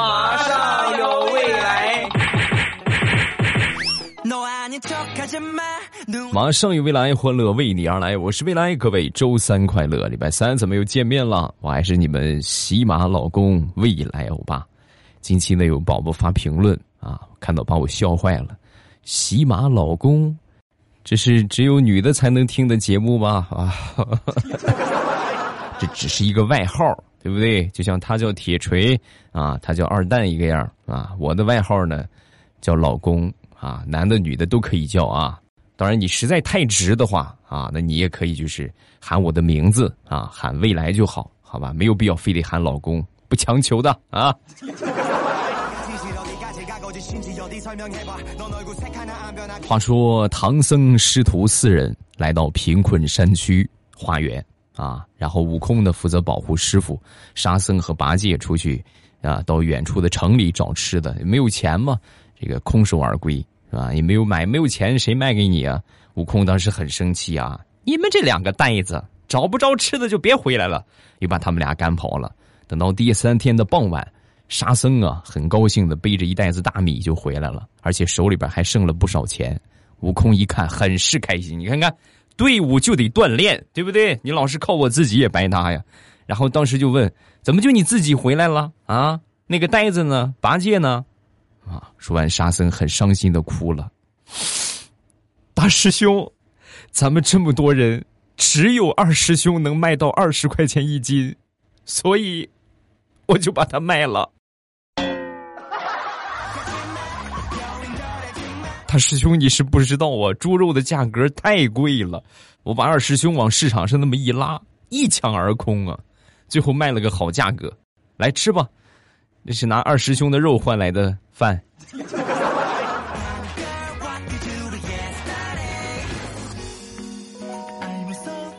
马上有未来。马上有未来，欢乐为你而来。我是未来，各位周三快乐！礼拜三咱们又见面了？我还是你们喜马老公未来欧巴。近期呢，有宝宝发评论啊，看到把我笑坏了。喜马老公，这是只有女的才能听的节目吗？啊，这只是一个外号，对不对？就像他叫铁锤啊，他叫二蛋一个样啊。我的外号呢，叫老公啊，男的女的都可以叫啊。当然，你实在太直的话啊，那你也可以就是喊我的名字啊，喊未来就好，好吧？没有必要非得喊老公，不强求的啊。话说，唐僧师徒四人来到贫困山区花园啊，然后悟空呢负责保护师傅，沙僧和八戒出去啊，到远处的城里找吃的，没有钱嘛，这个空手而归是吧？也没有买，没有钱谁卖给你啊？悟空当时很生气啊，你们这两个呆子，找不着吃的就别回来了，又把他们俩赶跑了。等到第三天的傍晚。沙僧啊，很高兴的背着一袋子大米就回来了，而且手里边还剩了不少钱。悟空一看，很是开心。你看看，队伍就得锻炼，对不对？你老是靠我自己也白搭呀。然后当时就问：怎么就你自己回来了啊？那个呆子呢？八戒呢？啊！说完，沙僧很伤心的哭了。大师兄，咱们这么多人，只有二师兄能卖到二十块钱一斤，所以我就把它卖了。大师兄，你是不知道啊，猪肉的价格太贵了。我把二师兄往市场上那么一拉，一抢而空啊，最后卖了个好价格。来吃吧，那是拿二师兄的肉换来的饭。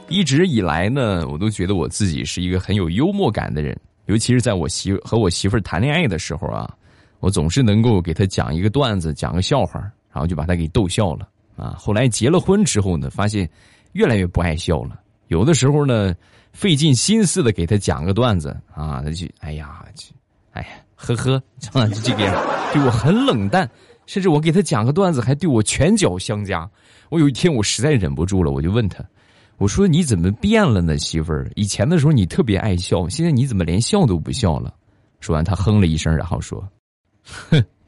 一直以来呢，我都觉得我自己是一个很有幽默感的人，尤其是在我媳和我媳妇儿谈恋爱的时候啊，我总是能够给她讲一个段子，讲个笑话。然后就把他给逗笑了啊！后来结了婚之后呢，发现越来越不爱笑了。有的时候呢，费尽心思的给他讲个段子啊，他就哎呀，哎呀，呵呵，就这个样，对我很冷淡。甚至我给他讲个段子，还对我拳脚相加。我有一天我实在忍不住了，我就问他，我说你怎么变了呢，媳妇儿？以前的时候你特别爱笑，现在你怎么连笑都不笑了？说完，他哼了一声，然后说，哼。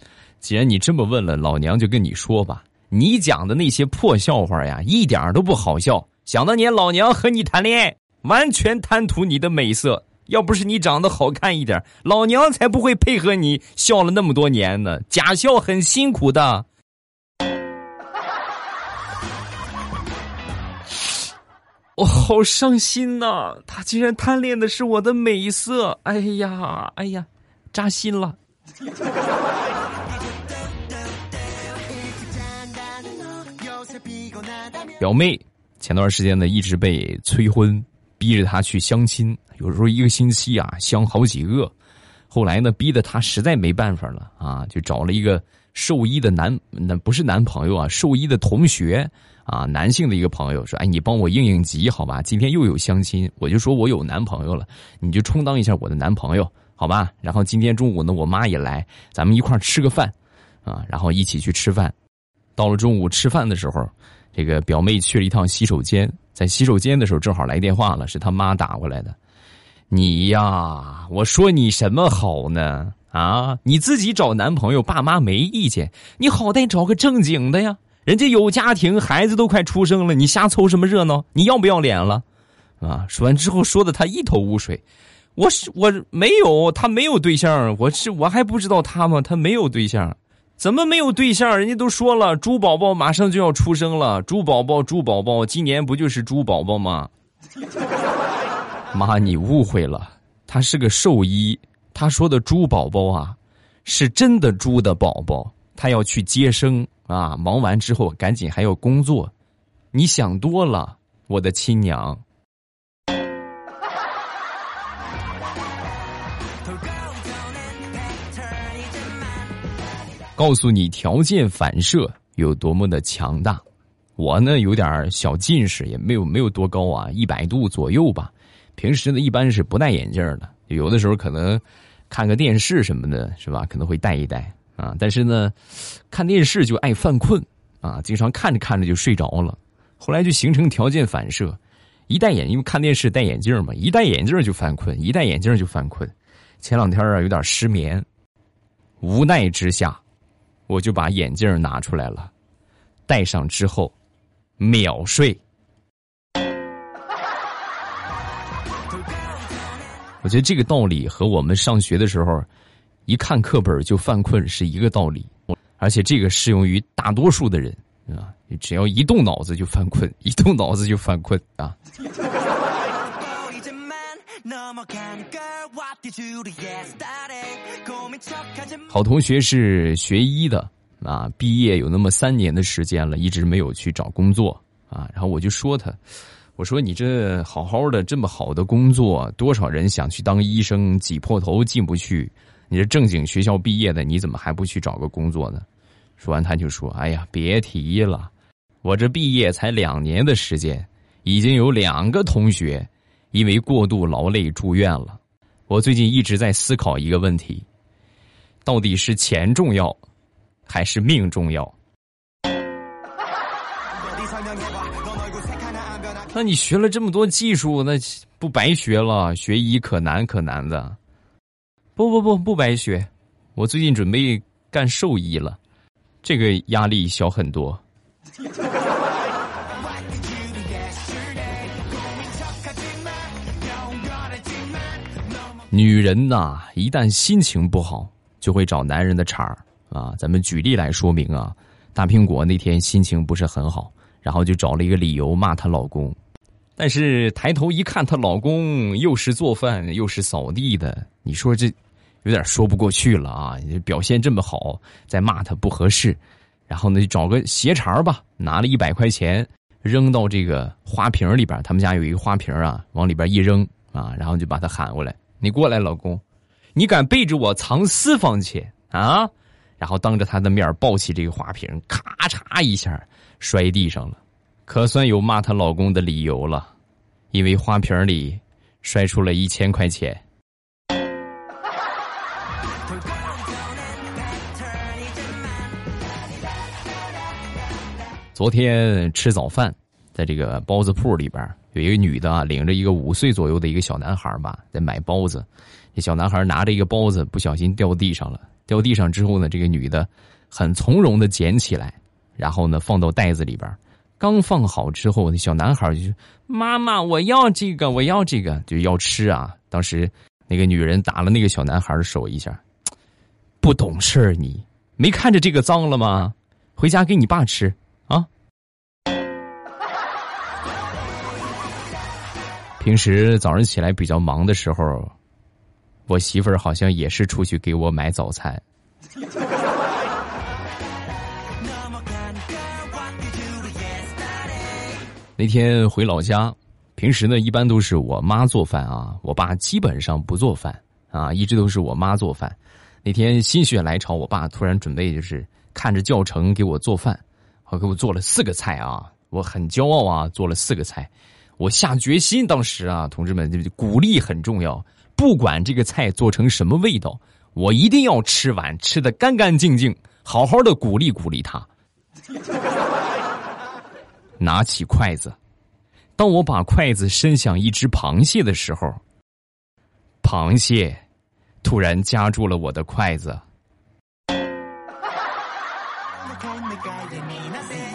既然你这么问了，老娘就跟你说吧，你讲的那些破笑话呀，一点都不好笑。想当年老娘和你谈恋爱，完全贪图你的美色，要不是你长得好看一点，老娘才不会配合你笑了那么多年呢。假笑很辛苦的。我好伤心呐！他竟然贪恋的是我的美色，哎呀，哎呀，扎心了。表妹前段时间呢，一直被催婚，逼着她去相亲，有时候一个星期啊相好几个。后来呢，逼得她实在没办法了啊，就找了一个兽医的男，那不是男朋友啊，兽医的同学啊，男性的一个朋友说：“哎，你帮我应应急，好吧？今天又有相亲，我就说我有男朋友了，你就充当一下我的男朋友，好吧？然后今天中午呢，我妈也来，咱们一块吃个饭，啊，然后一起去吃饭。到了中午吃饭的时候。”这个表妹去了一趟洗手间，在洗手间的时候正好来电话了，是他妈打过来的。你呀，我说你什么好呢？啊，你自己找男朋友，爸妈没意见，你好歹找个正经的呀。人家有家庭，孩子都快出生了，你瞎凑什么热闹？你要不要脸了？啊！说完之后，说的他一头雾水。我是我没有，他没有对象，我是我还不知道他吗？他没有对象。怎么没有对象？人家都说了，猪宝宝马上就要出生了。猪宝宝，猪宝宝，今年不就是猪宝宝吗？妈，你误会了，他是个兽医，他说的猪宝宝啊，是真的猪的宝宝。他要去接生啊，忙完之后赶紧还要工作。你想多了，我的亲娘。告诉你条件反射有多么的强大，我呢有点小近视，也没有没有多高啊，一百度左右吧。平时呢一般是不戴眼镜的，有的时候可能看个电视什么的，是吧？可能会戴一戴啊。但是呢，看电视就爱犯困啊，经常看着看着就睡着了。后来就形成条件反射，一戴眼，因为看电视戴眼镜嘛，一戴眼镜就犯困，一戴眼镜就犯困。前两天啊，有点失眠，无奈之下，我就把眼镜拿出来了，戴上之后秒睡。我觉得这个道理和我们上学的时候，一看课本就犯困是一个道理，而且这个适用于大多数的人啊！只要一动脑子就犯困，一动脑子就犯困啊！好同学是学医的啊，毕业有那么三年的时间了，一直没有去找工作啊，然后我就说他。我说你这好好的这么好的工作，多少人想去当医生，挤破头进不去。你这正经学校毕业的，你怎么还不去找个工作呢？说完他就说：“哎呀，别提了，我这毕业才两年的时间，已经有两个同学因为过度劳累住院了。我最近一直在思考一个问题：到底是钱重要，还是命重要？”那你学了这么多技术，那不白学了？学医可难可难的。不不不不白学，我最近准备干兽医了，这个压力小很多。女人呐，一旦心情不好，就会找男人的茬儿啊。咱们举例来说明啊，大苹果那天心情不是很好，然后就找了一个理由骂她老公。但是抬头一看，她老公又是做饭又是扫地的，你说这有点说不过去了啊！表现这么好，再骂他不合适。然后呢，就找个鞋茬吧，拿了一百块钱扔到这个花瓶里边。他们家有一个花瓶啊，往里边一扔啊，然后就把他喊过来：“你过来，老公，你敢背着我藏私房钱啊？”然后当着他的面抱起这个花瓶，咔嚓一下摔地上了。可算有骂她老公的理由了，因为花瓶里摔出了一千块钱。昨天吃早饭，在这个包子铺里边，有一个女的啊，领着一个五岁左右的一个小男孩吧，在买包子。这小男孩拿着一个包子，不小心掉地上了。掉地上之后呢，这个女的很从容的捡起来，然后呢放到袋子里边。刚放好之后，那小男孩就说：“妈妈，我要这个，我要这个，就要吃啊！”当时那个女人打了那个小男孩的手一下，不懂事儿，你没看着这个脏了吗？回家给你爸吃平时早上起来比较忙的时候，我媳妇儿好像也是出去给我买早餐。那天回老家，平时呢一般都是我妈做饭啊，我爸基本上不做饭啊，一直都是我妈做饭。那天心血来潮，我爸突然准备就是看着教程给我做饭，好给我做了四个菜啊，我很骄傲啊，做了四个菜，我下决心，当时啊，同志们，鼓励很重要，不管这个菜做成什么味道，我一定要吃完，吃的干干净净，好好的鼓励鼓励他。拿起筷子，当我把筷子伸向一只螃蟹的时候，螃蟹突然夹住了我的筷子。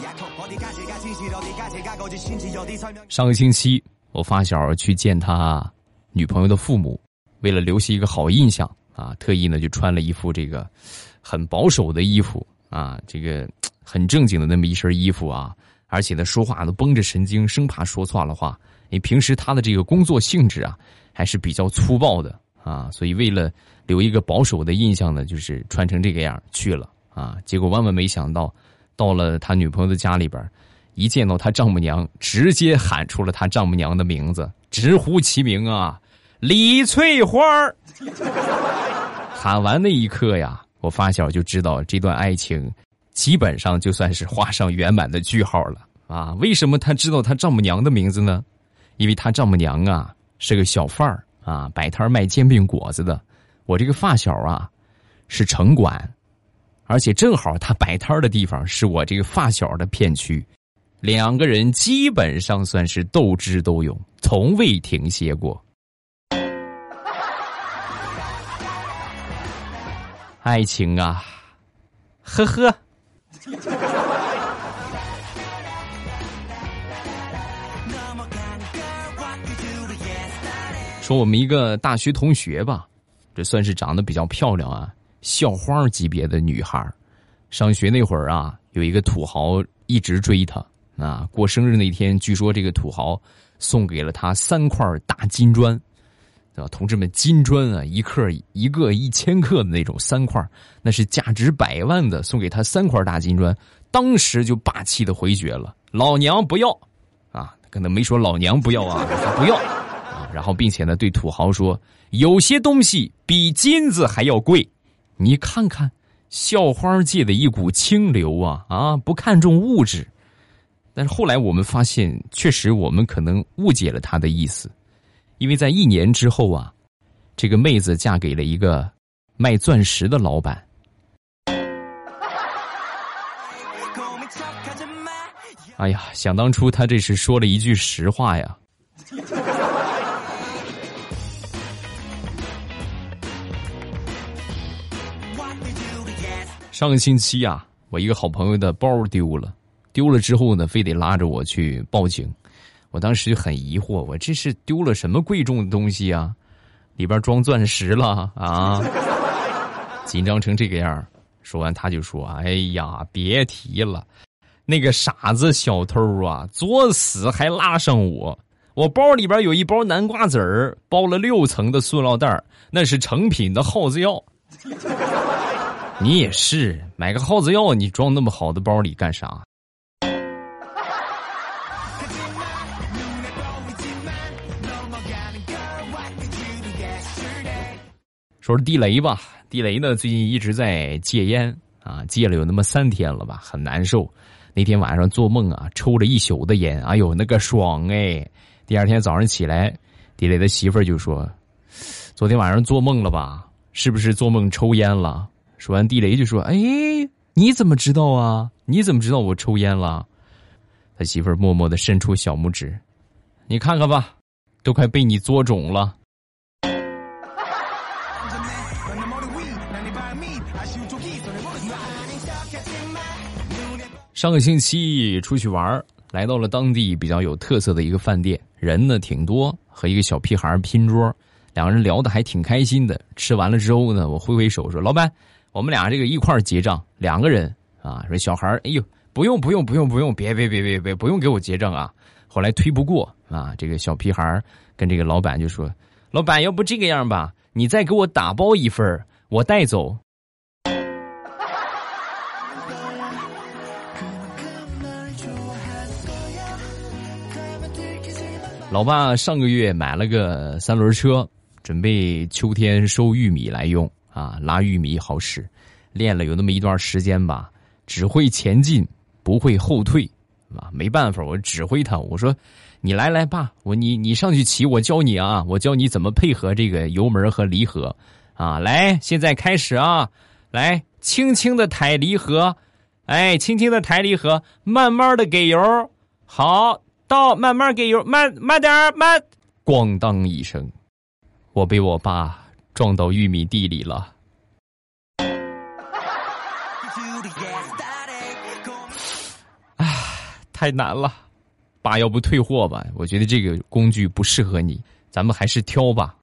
上个星期，我发小去见他女朋友的父母，为了留下一个好印象啊，特意呢就穿了一副这个很保守的衣服啊，这个很正经的那么一身衣服啊。而且呢，说话都绷着神经，生怕说错了话。你平时他的这个工作性质啊，还是比较粗暴的啊，所以为了留一个保守的印象呢，就是穿成这个样去了啊。结果万万没想到，到了他女朋友的家里边，一见到他丈母娘，直接喊出了他丈母娘的名字，直呼其名啊，李翠花喊完那一刻呀，我发小就知道这段爱情。基本上就算是画上圆满的句号了啊！为什么他知道他丈母娘的名字呢？因为他丈母娘啊是个小贩儿啊，摆摊卖煎饼果子的。我这个发小啊是城管，而且正好他摆摊的地方是我这个发小的片区，两个人基本上算是斗智斗勇，从未停歇过。爱情啊，呵呵。说我们一个大学同学吧，这算是长得比较漂亮啊，校花级别的女孩。上学那会儿啊，有一个土豪一直追她啊。过生日那天，据说这个土豪送给了他三块大金砖，对吧？同志们，金砖啊，一克一个一千克的那种三块，那是价值百万的，送给他三块大金砖，当时就霸气的回绝了：“老娘不要！”啊，可能没说老娘不要啊，不要啊。然后，并且呢，对土豪说：“有些东西比金子还要贵，你看看，校花界的一股清流啊啊！不看重物质。”但是后来我们发现，确实我们可能误解了他的意思，因为在一年之后啊，这个妹子嫁给了一个卖钻石的老板。哎呀，想当初他这是说了一句实话呀。上个星期啊，我一个好朋友的包丢了，丢了之后呢，非得拉着我去报警。我当时就很疑惑，我这是丢了什么贵重的东西啊？里边装钻石了啊？紧张成这个样说完他就说：“哎呀，别提了，那个傻子小偷啊，作死还拉上我。我包里边有一包南瓜籽儿，包了六层的塑料袋那是成品的耗子药。”你也是买个耗子药，你装那么好的包里干啥？说说地雷吧，地雷呢最近一直在戒烟啊，戒了有那么三天了吧，很难受。那天晚上做梦啊，抽了一宿的烟，哎呦那个爽哎！第二天早上起来，地雷的媳妇儿就说：“昨天晚上做梦了吧？是不是做梦抽烟了？”说完，地雷就说：“哎，你怎么知道啊？你怎么知道我抽烟了？”他媳妇儿默默的伸出小拇指：“你看看吧，都快被你作肿了。”上个星期出去玩，来到了当地比较有特色的一个饭店，人呢挺多，和一个小屁孩拼桌，两个人聊的还挺开心的。吃完了之后呢，我挥挥手说：“老板。”我们俩这个一块结账，两个人啊，说小孩哎呦，不用不用不用不用，别别别别别，不用给我结账啊。后来推不过啊，这个小屁孩跟这个老板就说：“老板，要不这个样吧，你再给我打包一份我带走。”老爸上个月买了个三轮车，准备秋天收玉米来用。啊，拉玉米好使，练了有那么一段时间吧，只会前进，不会后退，啊，没办法，我指挥他，我说，你来来，爸，我你你上去骑，我教你啊，我教你怎么配合这个油门和离合，啊，来，现在开始啊，来，轻轻的抬离合，哎，轻轻的抬离合，慢慢的给油，好，到，慢慢给油，慢慢点儿慢，咣当一声，我被我爸。撞到玉米地里了，唉，太难了，爸，要不退货吧？我觉得这个工具不适合你，咱们还是挑吧。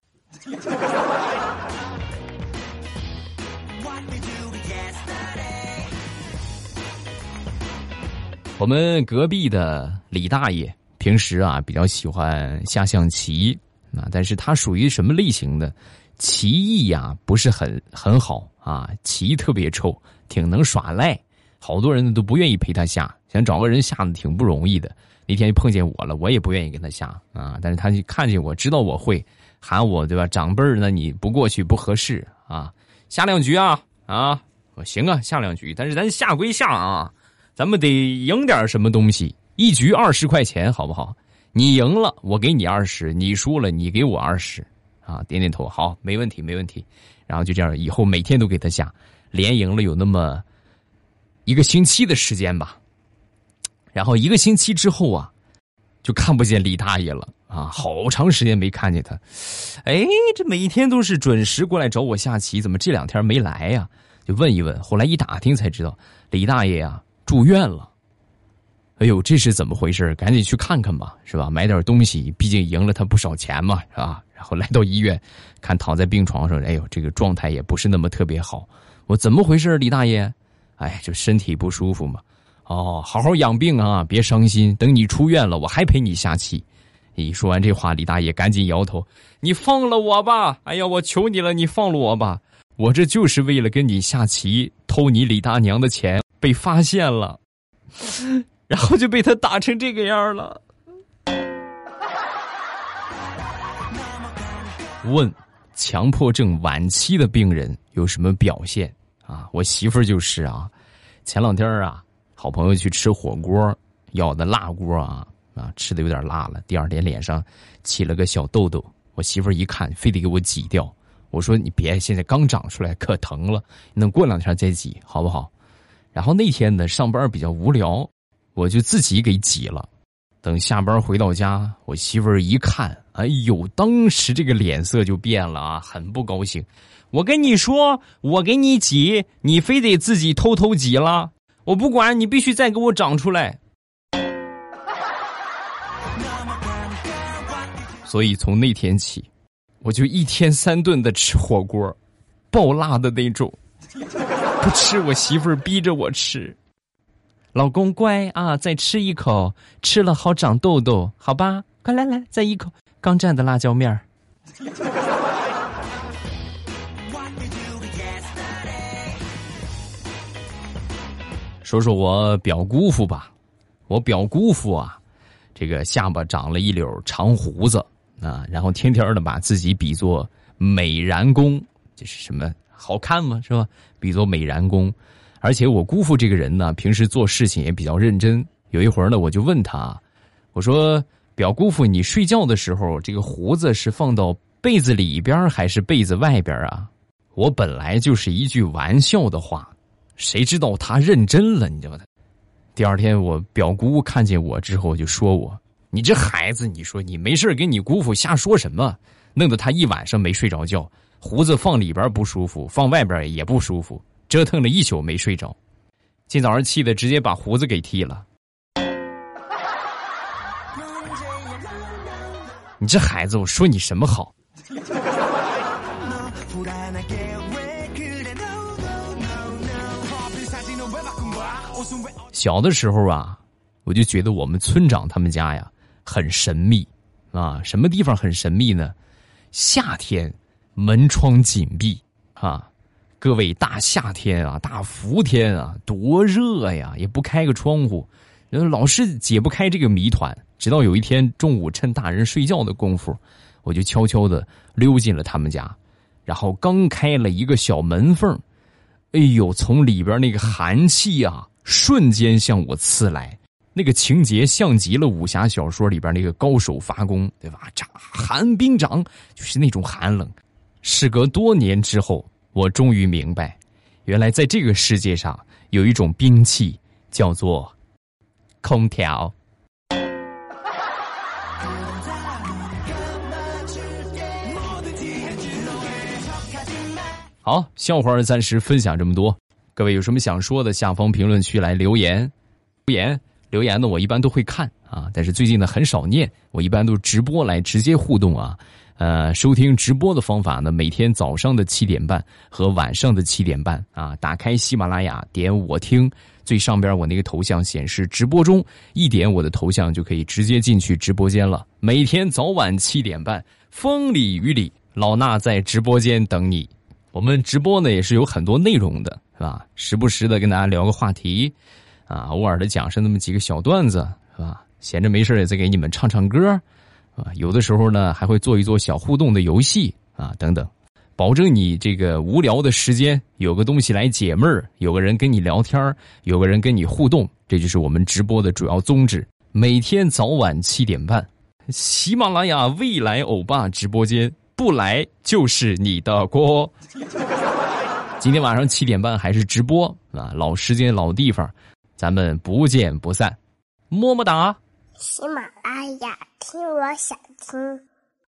我们隔壁的李大爷平时啊比较喜欢下象棋啊，但是他属于什么类型的？棋艺呀不是很很好啊，棋特别臭，挺能耍赖，好多人都不愿意陪他下，想找个人下的挺不容易的。那天就碰见我了，我也不愿意跟他下啊，但是他就看见我知道我会，喊我对吧？长辈儿呢你不过去不合适啊，下两局啊啊，我行啊，下两局，但是咱下归下啊，咱们得赢点什么东西，一局二十块钱好不好？你赢了我给你二十，你输了你给我二十。啊，点点头，好，没问题，没问题。然后就这样，以后每天都给他下，连赢了有那么一个星期的时间吧。然后一个星期之后啊，就看不见李大爷了啊，好长时间没看见他。哎，这每天都是准时过来找我下棋，怎么这两天没来呀？就问一问，后来一打听才知道，李大爷呀住院了。哎呦，这是怎么回事？赶紧去看看吧，是吧？买点东西，毕竟赢了他不少钱嘛，是吧？然后来到医院，看躺在病床上，哎呦，这个状态也不是那么特别好。我怎么回事，李大爷？哎，就身体不舒服嘛。哦，好好养病啊，别伤心。等你出院了，我还陪你下棋。一说完这话，李大爷赶紧摇头：“你放了我吧！哎呀，我求你了，你放了我吧！我这就是为了跟你下棋，偷你李大娘的钱，被发现了。”然后就被他打成这个样了。问：强迫症晚期的病人有什么表现啊？我媳妇儿就是啊。前两天啊，好朋友去吃火锅，要的辣锅啊啊，吃的有点辣了。第二天脸上起了个小痘痘，我媳妇儿一看，非得给我挤掉。我说：“你别，现在刚长出来，可疼了，你等过两天再挤，好不好？”然后那天呢，上班比较无聊。我就自己给挤了，等下班回到家，我媳妇儿一看，哎呦，当时这个脸色就变了啊，很不高兴。我跟你说，我给你挤，你非得自己偷偷挤了，我不管，你必须再给我长出来。所以从那天起，我就一天三顿的吃火锅，爆辣的那种，不吃 我媳妇儿逼着我吃。老公乖啊，再吃一口，吃了好长痘痘，好吧？快来来，再一口刚蘸的辣椒面儿。说说我表姑父吧，我表姑父啊，这个下巴长了一绺长胡子啊，然后天天的把自己比作美髯公，这是什么？好看吗？是吧？比作美髯公。而且我姑父这个人呢，平时做事情也比较认真。有一会儿呢，我就问他，我说：“表姑父，你睡觉的时候，这个胡子是放到被子里边还是被子外边啊？”我本来就是一句玩笑的话，谁知道他认真了，你知道吗？第二天我表姑看见我之后就说我：“你这孩子，你说你没事跟你姑父瞎说什么？弄得他一晚上没睡着觉，胡子放里边不舒服，放外边也不舒服。”折腾了一宿没睡着，今早上气的直接把胡子给剃了。你这孩子，我说你什么好？小的时候啊，我就觉得我们村长他们家呀很神秘啊。什么地方很神秘呢？夏天门窗紧闭啊。各位，大夏天啊，大伏天啊，多热呀！也不开个窗户，老是解不开这个谜团。直到有一天中午，趁大人睡觉的功夫，我就悄悄的溜进了他们家，然后刚开了一个小门缝，哎呦，从里边那个寒气啊，瞬间向我刺来。那个情节像极了武侠小说里边那个高手发功，对吧？掌寒冰掌就是那种寒冷。事隔多年之后。我终于明白，原来在这个世界上有一种兵器叫做空调。好，笑话暂时分享这么多。各位有什么想说的，下方评论区来留言。留言留言呢，我一般都会看啊，但是最近呢很少念，我一般都直播来直接互动啊。呃，收听直播的方法呢，每天早上的七点半和晚上的七点半啊，打开喜马拉雅，点我听，最上边我那个头像显示直播中，一点我的头像就可以直接进去直播间了。每天早晚七点半，风里雨里，老衲在直播间等你。我们直播呢也是有很多内容的，是吧？时不时的跟大家聊个话题，啊，偶尔的讲上那么几个小段子，是吧？闲着没事也再给你们唱唱歌。啊，有的时候呢还会做一做小互动的游戏啊，等等，保证你这个无聊的时间有个东西来解闷儿，有个人跟你聊天儿有个人跟你互动，这就是我们直播的主要宗旨。每天早晚七点半，喜马拉雅未来欧巴直播间，不来就是你的锅。今天晚上七点半还是直播啊，老时间老地方，咱们不见不散，么么哒。喜马拉雅，听我想听。